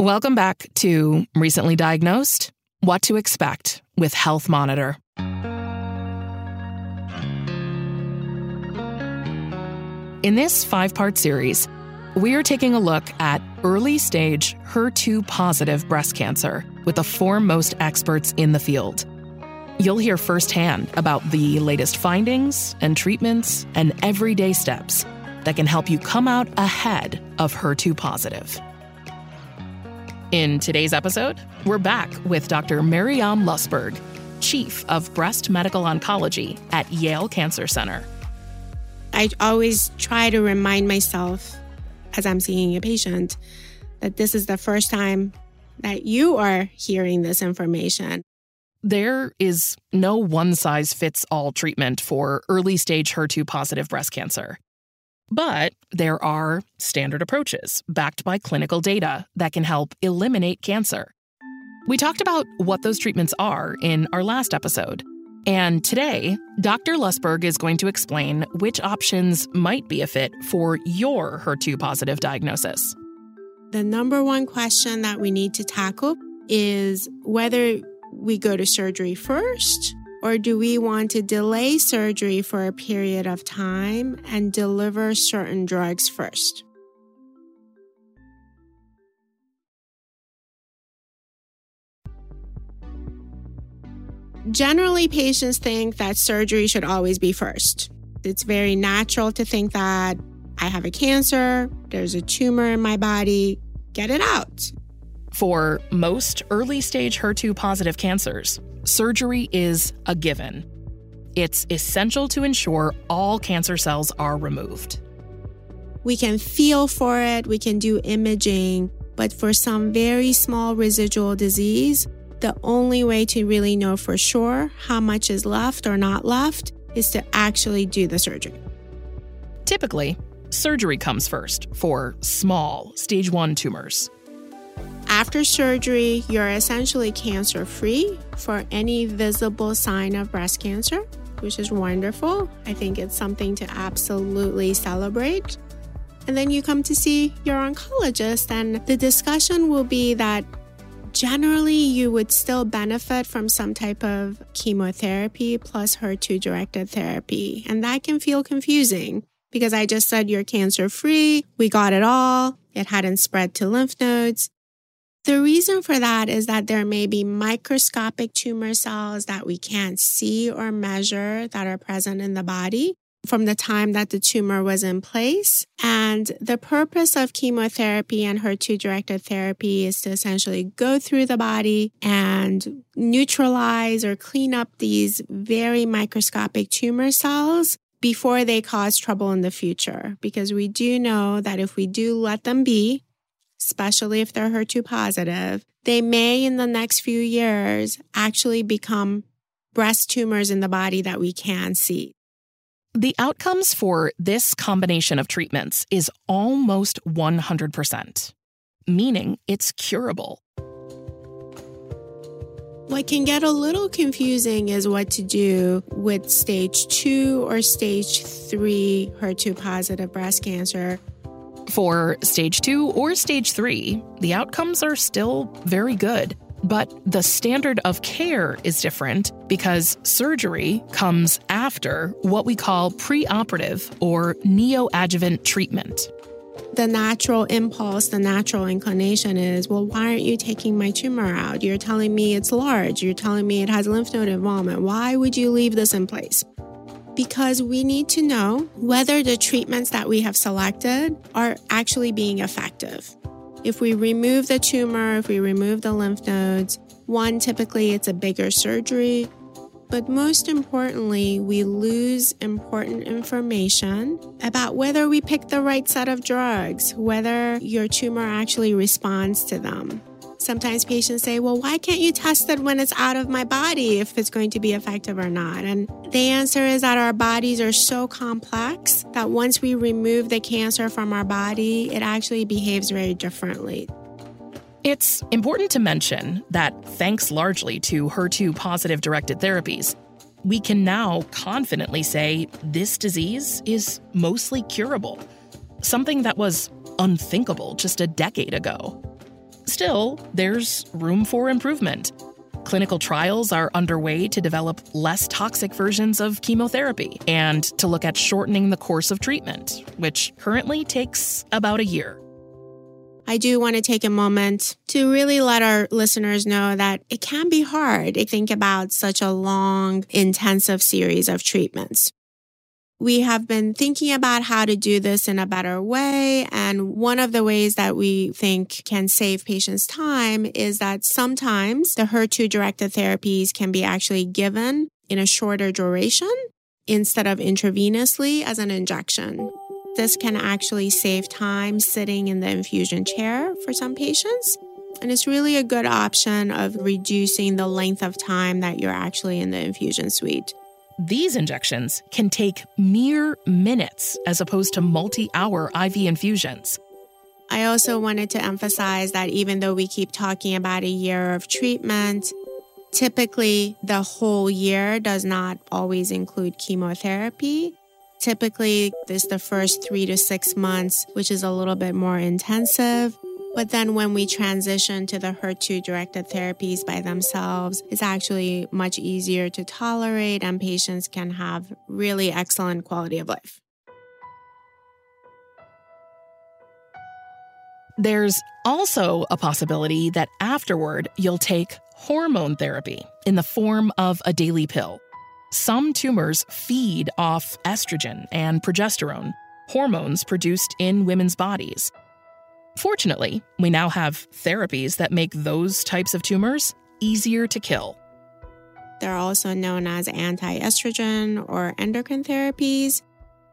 Welcome back to Recently Diagnosed What to Expect with Health Monitor. In this five part series, we are taking a look at early stage HER2 positive breast cancer with the foremost experts in the field. You'll hear firsthand about the latest findings and treatments and everyday steps that can help you come out ahead of HER2 positive. In today's episode, we're back with Dr. Maryam Lustberg, Chief of Breast Medical Oncology at Yale Cancer Center. I always try to remind myself as I'm seeing a patient that this is the first time that you are hearing this information. There is no one size fits all treatment for early stage HER2 positive breast cancer. But there are standard approaches backed by clinical data that can help eliminate cancer. We talked about what those treatments are in our last episode. And today, Dr. Lustberg is going to explain which options might be a fit for your HER2 positive diagnosis. The number one question that we need to tackle is whether we go to surgery first or do we want to delay surgery for a period of time and deliver certain drugs first? Generally, patients think that surgery should always be first. It's very natural to think that I have a cancer, there's a tumor in my body, get it out. For most early stage HER2 positive cancers, surgery is a given. It's essential to ensure all cancer cells are removed. We can feel for it, we can do imaging, but for some very small residual disease, the only way to really know for sure how much is left or not left is to actually do the surgery. Typically, surgery comes first for small stage 1 tumors. After surgery, you're essentially cancer free for any visible sign of breast cancer, which is wonderful. I think it's something to absolutely celebrate. And then you come to see your oncologist, and the discussion will be that generally you would still benefit from some type of chemotherapy plus HER2 directed therapy. And that can feel confusing because I just said you're cancer free, we got it all, it hadn't spread to lymph nodes. The reason for that is that there may be microscopic tumor cells that we can't see or measure that are present in the body from the time that the tumor was in place. And the purpose of chemotherapy and HER2 directed therapy is to essentially go through the body and neutralize or clean up these very microscopic tumor cells before they cause trouble in the future. Because we do know that if we do let them be, especially if they're HER2 positive, they may in the next few years actually become breast tumors in the body that we can see. The outcomes for this combination of treatments is almost 100%, meaning it's curable. What can get a little confusing is what to do with stage two or stage three HER2 positive breast cancer. For stage two or stage three, the outcomes are still very good. But the standard of care is different because surgery comes after what we call preoperative or neoadjuvant treatment. The natural impulse, the natural inclination is, well, why aren't you taking my tumor out? You're telling me it's large. You're telling me it has lymph node involvement. Why would you leave this in place? Because we need to know whether the treatments that we have selected are actually being effective. If we remove the tumor, if we remove the lymph nodes, one, typically it's a bigger surgery. But most importantly, we lose important information about whether we picked the right set of drugs, whether your tumor actually responds to them. Sometimes patients say, well, why can't you test it when it's out of my body if it's going to be effective or not? And the answer is that our bodies are so complex that once we remove the cancer from our body, it actually behaves very differently. It's important to mention that thanks largely to HER2 positive directed therapies, we can now confidently say this disease is mostly curable, something that was unthinkable just a decade ago Still, there's room for improvement. Clinical trials are underway to develop less toxic versions of chemotherapy and to look at shortening the course of treatment, which currently takes about a year. I do want to take a moment to really let our listeners know that it can be hard to think about such a long, intensive series of treatments. We have been thinking about how to do this in a better way. And one of the ways that we think can save patients time is that sometimes the HER2 directed therapies can be actually given in a shorter duration instead of intravenously as an injection. This can actually save time sitting in the infusion chair for some patients. And it's really a good option of reducing the length of time that you're actually in the infusion suite. These injections can take mere minutes as opposed to multi hour IV infusions. I also wanted to emphasize that even though we keep talking about a year of treatment, typically the whole year does not always include chemotherapy. Typically, this the first three to six months, which is a little bit more intensive. But then when we transition to the HER2 directed therapies by themselves, it's actually much easier to tolerate and patients can have really excellent quality of life. There's also a possibility that afterward you'll take hormone therapy in the form of a daily pill. Some tumors feed off estrogen and progesterone, hormones produced in women's bodies. Fortunately, we now have therapies that make those types of tumors easier to kill. They're also known as anti estrogen or endocrine therapies.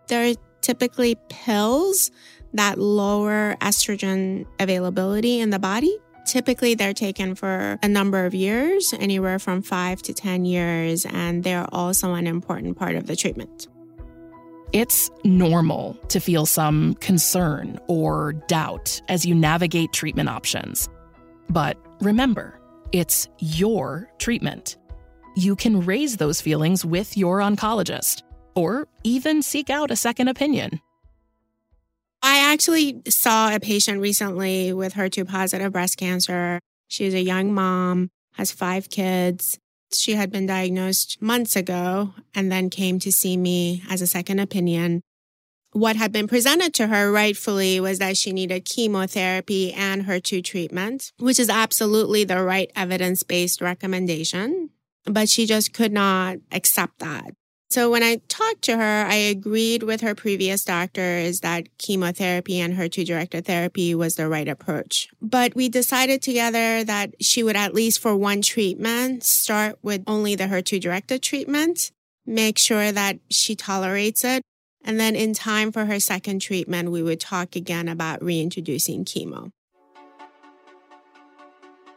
They're typically pills that lower estrogen availability in the body. Typically, they're taken for a number of years, anywhere from five to 10 years, and they're also an important part of the treatment. It's normal to feel some concern or doubt as you navigate treatment options. But remember, it's your treatment. You can raise those feelings with your oncologist or even seek out a second opinion. I actually saw a patient recently with HER2 positive breast cancer. She's a young mom, has five kids, she had been diagnosed months ago and then came to see me as a second opinion. What had been presented to her rightfully was that she needed chemotherapy and HER2 treatment, which is absolutely the right evidence based recommendation. But she just could not accept that. So when I talked to her, I agreed with her previous doctors that chemotherapy and HER2 directed therapy was the right approach. But we decided together that she would at least for one treatment start with only the HER2 directed treatment, make sure that she tolerates it. And then in time for her second treatment, we would talk again about reintroducing chemo.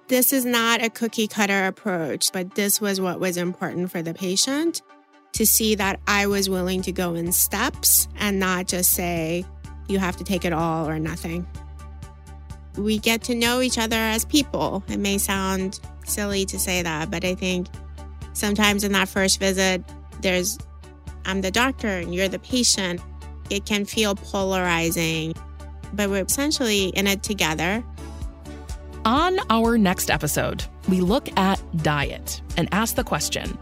This is not a cookie cutter approach, but this was what was important for the patient to see that I was willing to go in steps and not just say, you have to take it all or nothing. We get to know each other as people. It may sound silly to say that, but I think sometimes in that first visit, there's, I'm the doctor and you're the patient. It can feel polarizing, but we're essentially in it together. On our next episode, we look at diet and ask the question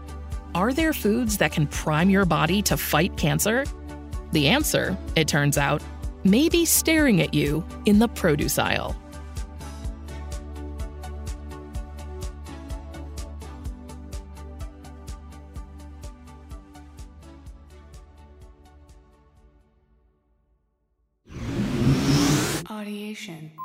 are there foods that can prime your body to fight cancer? The answer, it turns out, may be staring at you in the produce aisle. Audiation.